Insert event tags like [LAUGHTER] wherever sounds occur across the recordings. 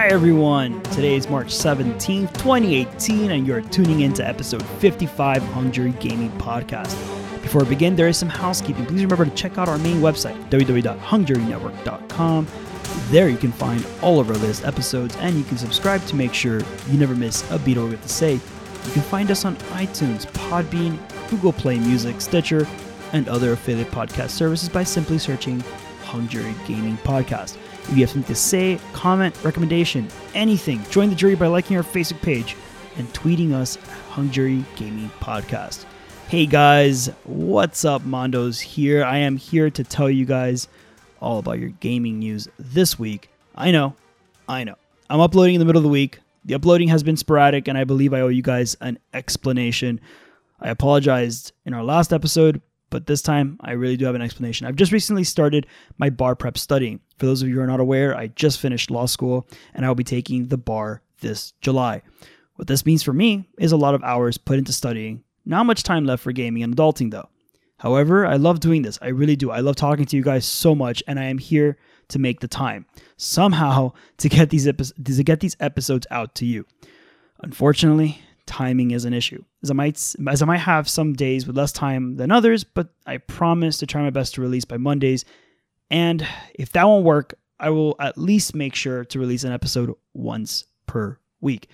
Hi everyone, today is March 17th, 2018, and you're tuning in to episode 55 Hung Jury Gaming Podcast. Before we begin, there is some housekeeping. Please remember to check out our main website, www.hungjurynetwork.com. There you can find all of our latest episodes and you can subscribe to make sure you never miss a beat of what we have to say. You can find us on iTunes, Podbean, Google Play Music, Stitcher, and other affiliate podcast services by simply searching Hung Jury Gaming Podcast. If you have something to say, comment, recommendation, anything, join the jury by liking our Facebook page and tweeting us at Hung Jury Gaming Podcast. Hey guys, what's up? Mondo's here. I am here to tell you guys all about your gaming news this week. I know, I know. I'm uploading in the middle of the week. The uploading has been sporadic, and I believe I owe you guys an explanation. I apologized in our last episode, but this time I really do have an explanation. I've just recently started my bar prep studying. For those of you who are not aware, I just finished law school and I will be taking the bar this July. What this means for me is a lot of hours put into studying. Not much time left for gaming and adulting though. However, I love doing this. I really do. I love talking to you guys so much and I am here to make the time somehow [LAUGHS] to get these epi- to get these episodes out to you. Unfortunately, timing is an issue. As I might as I might have some days with less time than others, but I promise to try my best to release by Mondays. And if that won't work, I will at least make sure to release an episode once per week.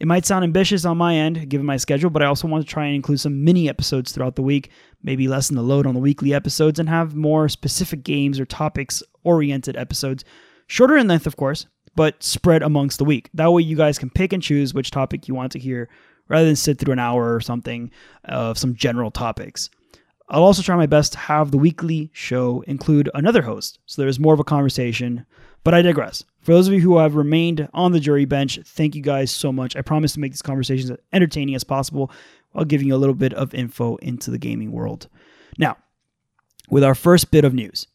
It might sound ambitious on my end, given my schedule, but I also want to try and include some mini episodes throughout the week, maybe lessen the load on the weekly episodes, and have more specific games or topics oriented episodes. Shorter in length, of course, but spread amongst the week. That way, you guys can pick and choose which topic you want to hear rather than sit through an hour or something of some general topics. I'll also try my best to have the weekly show include another host, so there's more of a conversation, but I digress. For those of you who have remained on the jury bench, thank you guys so much. I promise to make these conversations as entertaining as possible while giving you a little bit of info into the gaming world. Now, with our first bit of news,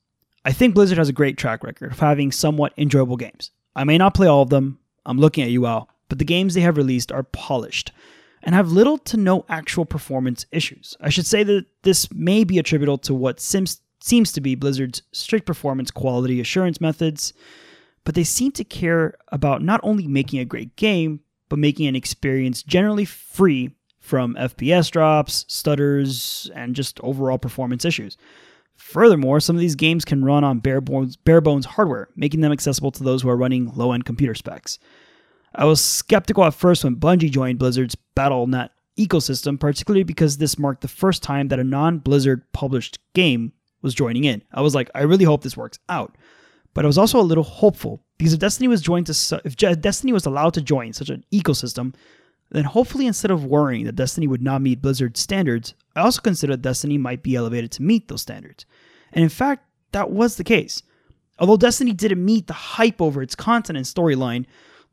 I think Blizzard has a great track record of having somewhat enjoyable games. I may not play all of them, I'm looking at you, Al, but the games they have released are polished and have little to no actual performance issues. I should say that this may be attributable to what seems, seems to be Blizzard's strict performance quality assurance methods, but they seem to care about not only making a great game, but making an experience generally free from FPS drops, stutters, and just overall performance issues. Furthermore, some of these games can run on bare bones, bare bones hardware, making them accessible to those who are running low end computer specs. I was skeptical at first when Bungie joined Blizzard's Battle.net ecosystem, particularly because this marked the first time that a non Blizzard published game was joining in. I was like, I really hope this works out. But I was also a little hopeful because if Destiny was joined to if Destiny was allowed to join such an ecosystem, then hopefully instead of worrying that Destiny would not meet Blizzard's standards, I also considered Destiny might be elevated to meet those standards. And in fact, that was the case. Although Destiny didn't meet the hype over its content and storyline,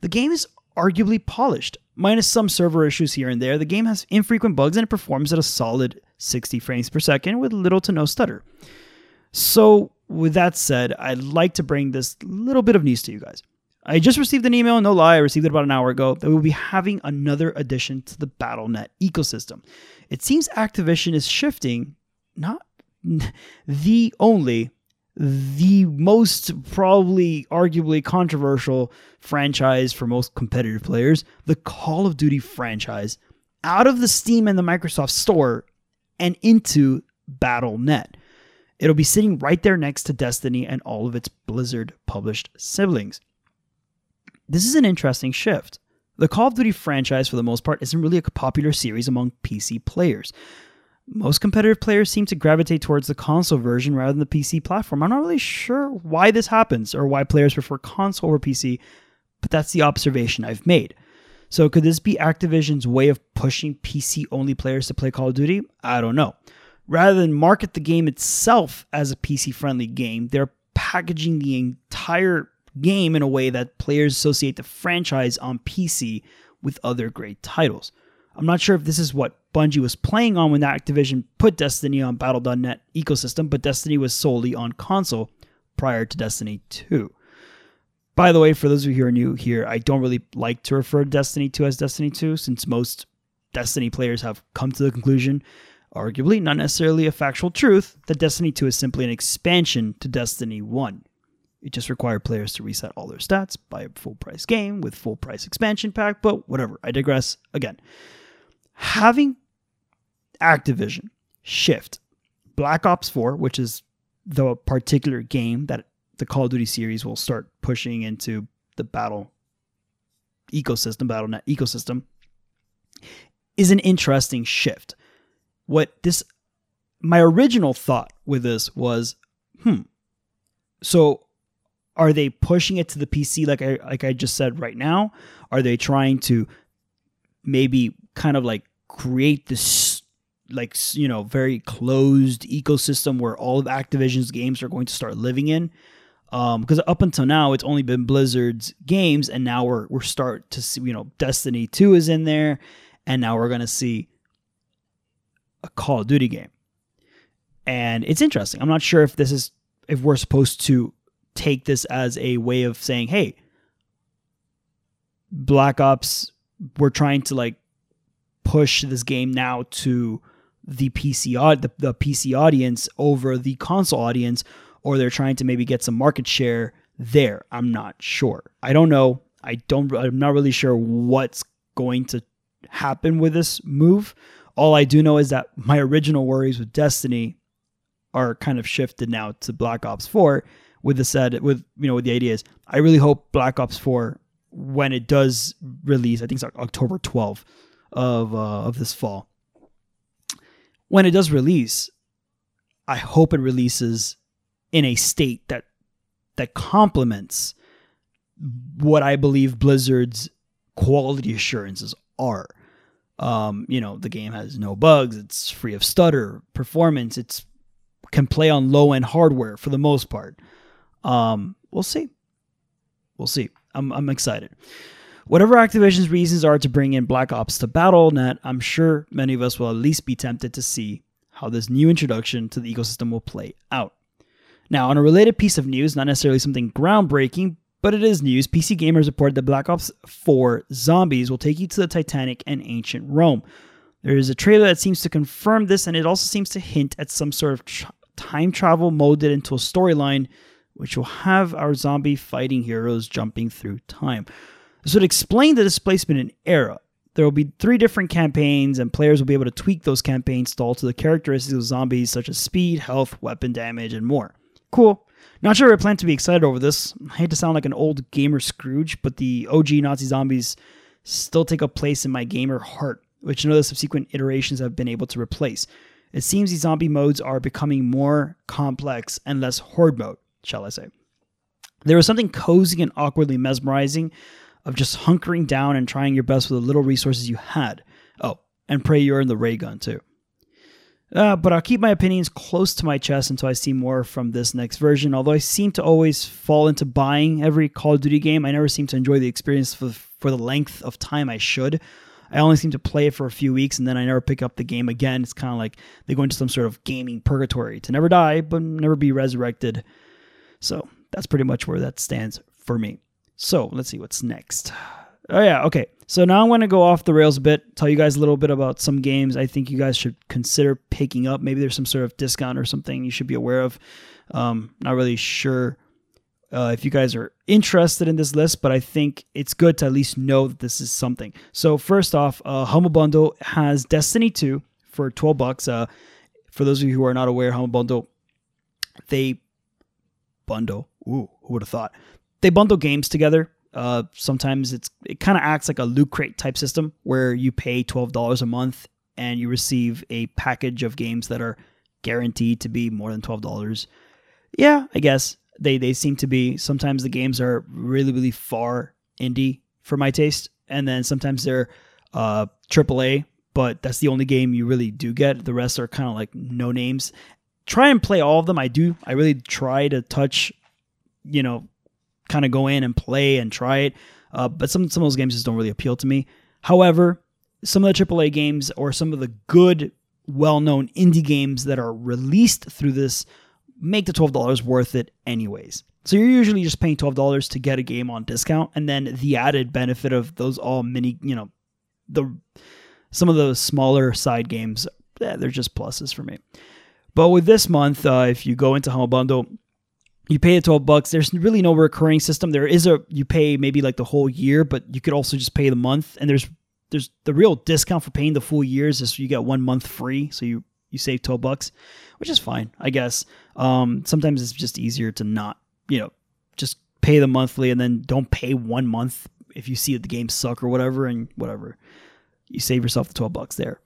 the game is arguably polished. Minus some server issues here and there, the game has infrequent bugs and it performs at a solid 60 frames per second with little to no stutter. So, with that said, I'd like to bring this little bit of news to you guys. I just received an email, no lie, I received it about an hour ago, that we'll be having another addition to the Battle.net ecosystem. It seems Activision is shifting, not [LAUGHS] the only, the most probably arguably controversial franchise for most competitive players, the Call of Duty franchise, out of the Steam and the Microsoft Store and into Battle.net. It'll be sitting right there next to Destiny and all of its Blizzard published siblings. This is an interesting shift. The Call of Duty franchise, for the most part, isn't really a popular series among PC players. Most competitive players seem to gravitate towards the console version rather than the PC platform. I'm not really sure why this happens or why players prefer console over PC, but that's the observation I've made. So, could this be Activision's way of pushing PC only players to play Call of Duty? I don't know. Rather than market the game itself as a PC friendly game, they're packaging the entire game in a way that players associate the franchise on PC with other great titles. I'm not sure if this is what Bungie was playing on when Activision put Destiny on Battle.net ecosystem, but Destiny was solely on console prior to Destiny 2. By the way, for those of you who are new here, I don't really like to refer to Destiny 2 as Destiny 2 since most Destiny players have come to the conclusion, arguably not necessarily a factual truth, that Destiny 2 is simply an expansion to Destiny 1. It just required players to reset all their stats, buy a full price game with full price expansion pack, but whatever. I digress again. Having Activision shift Black Ops 4, which is the particular game that the Call of Duty series will start pushing into the battle ecosystem, BattleNet ecosystem, is an interesting shift. What this, my original thought with this was, hmm, so are they pushing it to the PC like I like I just said right now? Are they trying to maybe kind of like create this like you know very closed ecosystem where all of Activision's games are going to start living in? because um, up until now it's only been Blizzard's games, and now we're we're start to see you know Destiny Two is in there, and now we're gonna see a Call of Duty game, and it's interesting. I'm not sure if this is if we're supposed to take this as a way of saying, hey, Black Ops, we're trying to like push this game now to the PC the, the PC audience over the console audience, or they're trying to maybe get some market share there. I'm not sure. I don't know. I don't. I'm not really sure what's going to happen with this move. All I do know is that my original worries with Destiny are kind of shifted now to Black Ops 4 with the said with you know with the idea is I really hope Black Ops 4 when it does release, I think it's October 12th of uh, of this fall. When it does release, I hope it releases in a state that that complements what I believe Blizzard's quality assurances are. Um, you know, the game has no bugs, it's free of stutter, performance, it's can play on low end hardware for the most part. Um, we'll see. We'll see. I'm, I'm excited. Whatever Activision's reasons are to bring in Black Ops to BattleNet, I'm sure many of us will at least be tempted to see how this new introduction to the ecosystem will play out. Now, on a related piece of news, not necessarily something groundbreaking, but it is news, PC Gamers reported that Black Ops 4 Zombies will take you to the Titanic and ancient Rome. There is a trailer that seems to confirm this, and it also seems to hint at some sort of time travel molded into a storyline which will have our zombie fighting heroes jumping through time. This would explain the displacement in era. There will be three different campaigns, and players will be able to tweak those campaigns to alter the characteristics of zombies, such as speed, health, weapon damage, and more. Cool. Not sure I plan to be excited over this. I hate to sound like an old gamer Scrooge, but the OG Nazi zombies still take a place in my gamer heart, which none of the subsequent iterations have been able to replace. It seems these zombie modes are becoming more complex and less horde mode shall I say. There was something cozy and awkwardly mesmerizing of just hunkering down and trying your best with the little resources you had. Oh, and pray you're in the ray gun too. Uh, but I'll keep my opinions close to my chest until I see more from this next version. Although I seem to always fall into buying every Call of Duty game, I never seem to enjoy the experience for, for the length of time I should. I only seem to play it for a few weeks and then I never pick up the game again. It's kind of like they go into some sort of gaming purgatory to never die, but never be resurrected so that's pretty much where that stands for me. So let's see what's next. Oh, yeah. Okay. So now I'm going to go off the rails a bit, tell you guys a little bit about some games I think you guys should consider picking up. Maybe there's some sort of discount or something you should be aware of. Um, not really sure uh, if you guys are interested in this list, but I think it's good to at least know that this is something. So, first off, uh, Humble Bundle has Destiny 2 for 12 bucks. Uh, for those of you who are not aware, Humble Bundle, they bundle. Ooh, who would have thought? They bundle games together. Uh, sometimes it's it kind of acts like a loot crate type system where you pay twelve dollars a month and you receive a package of games that are guaranteed to be more than twelve dollars. Yeah, I guess they they seem to be. Sometimes the games are really really far indie for my taste, and then sometimes they're uh, AAA, but that's the only game you really do get. The rest are kind of like no names try and play all of them. I do. I really try to touch, you know, kind of go in and play and try it. Uh, but some some of those games just don't really appeal to me. However, some of the AAA games or some of the good, well-known indie games that are released through this make the twelve dollars worth it, anyways. So you're usually just paying twelve dollars to get a game on discount, and then the added benefit of those all mini, you know, the some of those smaller side games, eh, they're just pluses for me. But with this month, uh, if you go into Humble Bundle, you pay the 12 bucks. There's really no recurring system. There is a you pay maybe like the whole year, but you could also just pay the month. And there's there's the real discount for paying the full years is you get one month free, so you you save 12 bucks, which is fine, I guess. Um, sometimes it's just easier to not, you know, just pay the monthly and then don't pay one month if you see that the game suck or whatever and whatever. You save yourself the 12 bucks there.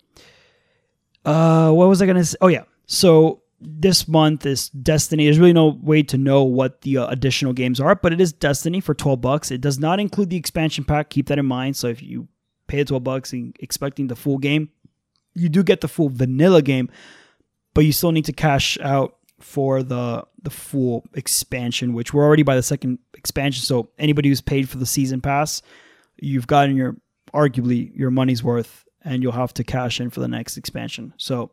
Uh, what was I gonna say? Oh yeah. So this month is Destiny. There's really no way to know what the uh, additional games are, but it is Destiny for 12 bucks. It does not include the expansion pack. Keep that in mind. So if you pay 12 bucks and expecting the full game, you do get the full vanilla game, but you still need to cash out for the the full expansion, which we're already by the second expansion. So anybody who's paid for the season pass, you've gotten your arguably your money's worth, and you'll have to cash in for the next expansion. So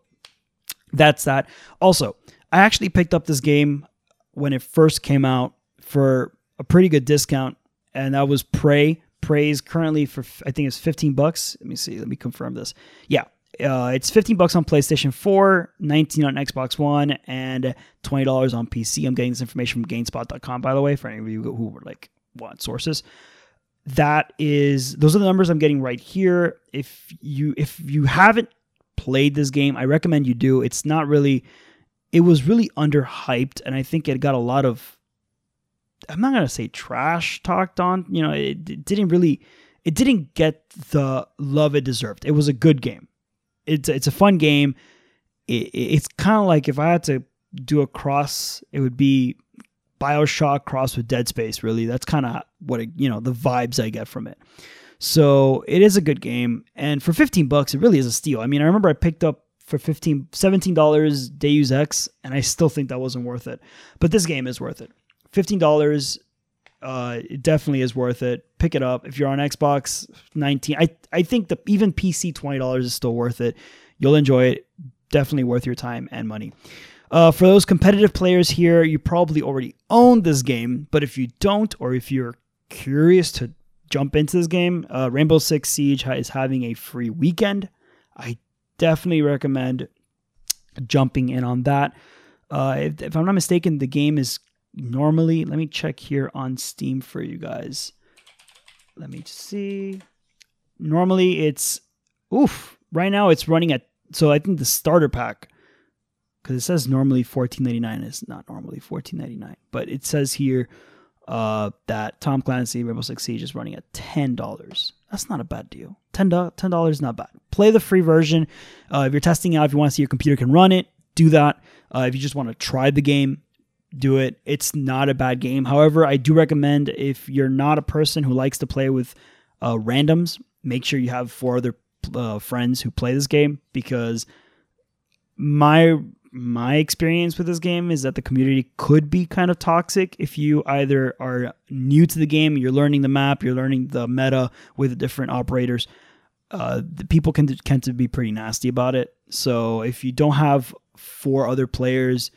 that's that. Also, I actually picked up this game when it first came out for a pretty good discount, and that was Prey. Prey is currently for I think it's 15 bucks. Let me see. Let me confirm this. Yeah, uh, it's 15 bucks on PlayStation 4, 19 on Xbox One, and $20 on PC. I'm getting this information from GameSpot.com, by the way, for any of you who were like want sources. That is, those are the numbers I'm getting right here. If you if you haven't played this game, I recommend you do. It's not really, it was really underhyped, and I think it got a lot of, I'm not gonna say trash talked on. You know, it, it didn't really, it didn't get the love it deserved. It was a good game it's it's a fun game. It, it's kind of like if I had to do a cross, it would be Bioshock cross with Dead Space. Really, that's kind of what it, you know the vibes I get from it. So it is a good game, and for 15 bucks, it really is a steal. I mean, I remember I picked up for 15 $17 Deus Ex, and I still think that wasn't worth it. But this game is worth it. $15 uh, it definitely is worth it. Pick it up if you're on Xbox 19. I I think the even PC twenty dollars is still worth it. You'll enjoy it. Definitely worth your time and money. Uh, for those competitive players here, you probably already own this game, but if you don't, or if you're curious to jump into this game, uh, Rainbow Six Siege is having a free weekend. I definitely recommend jumping in on that. Uh, if, if, I'm not mistaken, the game is normally, let me check here on Steam for you guys. Let me see. Normally it's, oof, right now it's running at, so I think the starter pack, because it says normally $14.99 is not normally $14.99, but it says here uh, that Tom Clancy Rainbow Six Siege is running at $10. That's not a bad deal. $10, $10 is not bad. Play the free version. Uh, if you're testing out, if you want to see your computer can run it, do that. Uh, if you just want to try the game, do it. It's not a bad game. However, I do recommend if you're not a person who likes to play with uh, randoms, make sure you have four other uh, friends who play this game because my my experience with this game is that the community could be kind of toxic if you either are new to the game, you're learning the map, you're learning the meta with different operators. Uh, the people can tend to be pretty nasty about it. So if you don't have four other players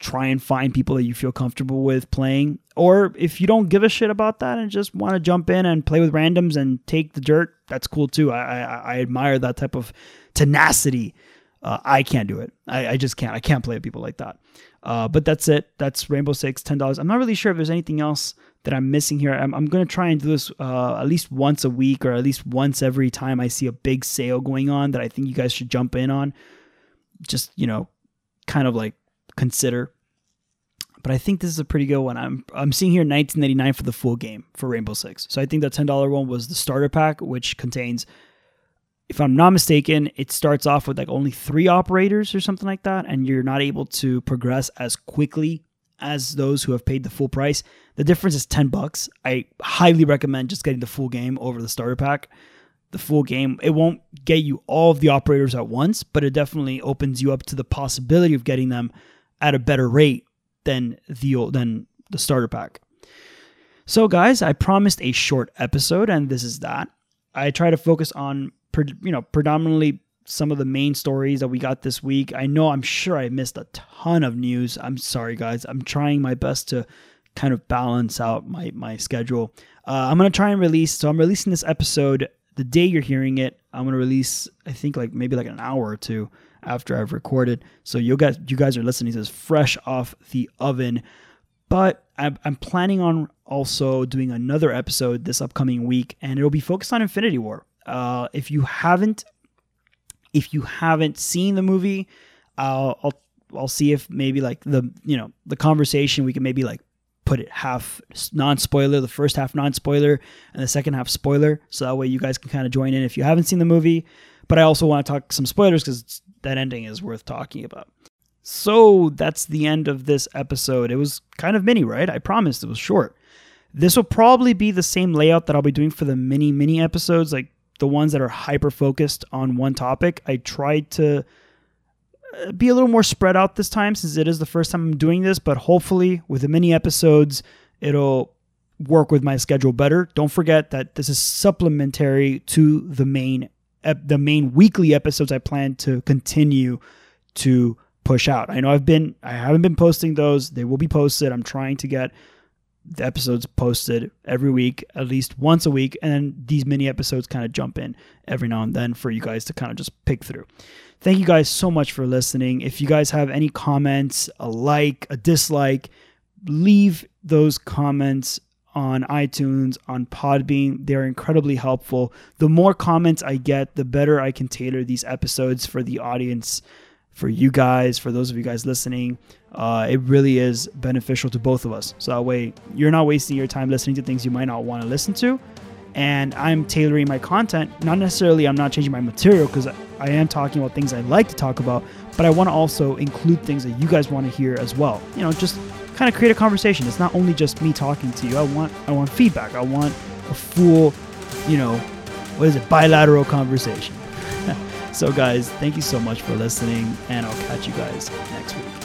try and find people that you feel comfortable with playing. Or if you don't give a shit about that and just want to jump in and play with randoms and take the dirt, that's cool too. I I, I admire that type of tenacity. Uh, I can't do it. I, I just can't. I can't play with people like that. Uh, but that's it. That's Rainbow Six, $10. I'm not really sure if there's anything else that I'm missing here. I'm, I'm gonna try and do this uh, at least once a week or at least once every time I see a big sale going on that I think you guys should jump in on. Just you know, kind of like consider. But I think this is a pretty good one. I'm I'm seeing here 19.99 for the full game for Rainbow Six. So I think the $10 one was the starter pack, which contains, if I'm not mistaken, it starts off with like only three operators or something like that, and you're not able to progress as quickly as those who have paid the full price. The difference is 10 bucks. I highly recommend just getting the full game over the starter pack the full game. It won't get you all of the operators at once, but it definitely opens you up to the possibility of getting them at a better rate than the than the starter pack. So guys, I promised a short episode and this is that. I try to focus on you know predominantly some of the main stories that we got this week. I know I'm sure I missed a ton of news. I'm sorry guys. I'm trying my best to kind of balance out my my schedule. Uh, I'm gonna try and release. So I'm releasing this episode the day you're hearing it. I'm gonna release. I think like maybe like an hour or two after I've recorded. So you guys, you guys are listening to this fresh off the oven. But I'm, I'm planning on also doing another episode this upcoming week, and it'll be focused on Infinity War. Uh, if you haven't, if you haven't seen the movie, I'll, I'll I'll see if maybe like the you know the conversation we can maybe like put it half non spoiler, the first half non spoiler, and the second half spoiler. So that way you guys can kind of join in if you haven't seen the movie. But I also want to talk some spoilers because that ending is worth talking about. So that's the end of this episode. It was kind of mini, right? I promised it was short. This will probably be the same layout that I'll be doing for the mini mini episodes, like the ones that are hyper focused on one topic. I tried to uh, be a little more spread out this time since it is the first time I'm doing this, but hopefully with the mini episodes, it'll work with my schedule better. Don't forget that this is supplementary to the main the main weekly episodes I plan to continue to push out. I know I've been I haven't been posting those. They will be posted. I'm trying to get the episodes posted every week, at least once a week, and these mini episodes kind of jump in every now and then for you guys to kind of just pick through. Thank you guys so much for listening. If you guys have any comments, a like, a dislike, leave those comments on iTunes, on Podbean. They're incredibly helpful. The more comments I get, the better I can tailor these episodes for the audience, for you guys, for those of you guys listening. Uh, it really is beneficial to both of us. So that way, you're not wasting your time listening to things you might not want to listen to. And I'm tailoring my content. Not necessarily, I'm not changing my material because I am talking about things I like to talk about, but I want to also include things that you guys want to hear as well. You know, just kind of create a conversation. It's not only just me talking to you. I want I want feedback. I want a full, you know, what is it, bilateral conversation. So guys, thank you so much for listening and I'll catch you guys next week.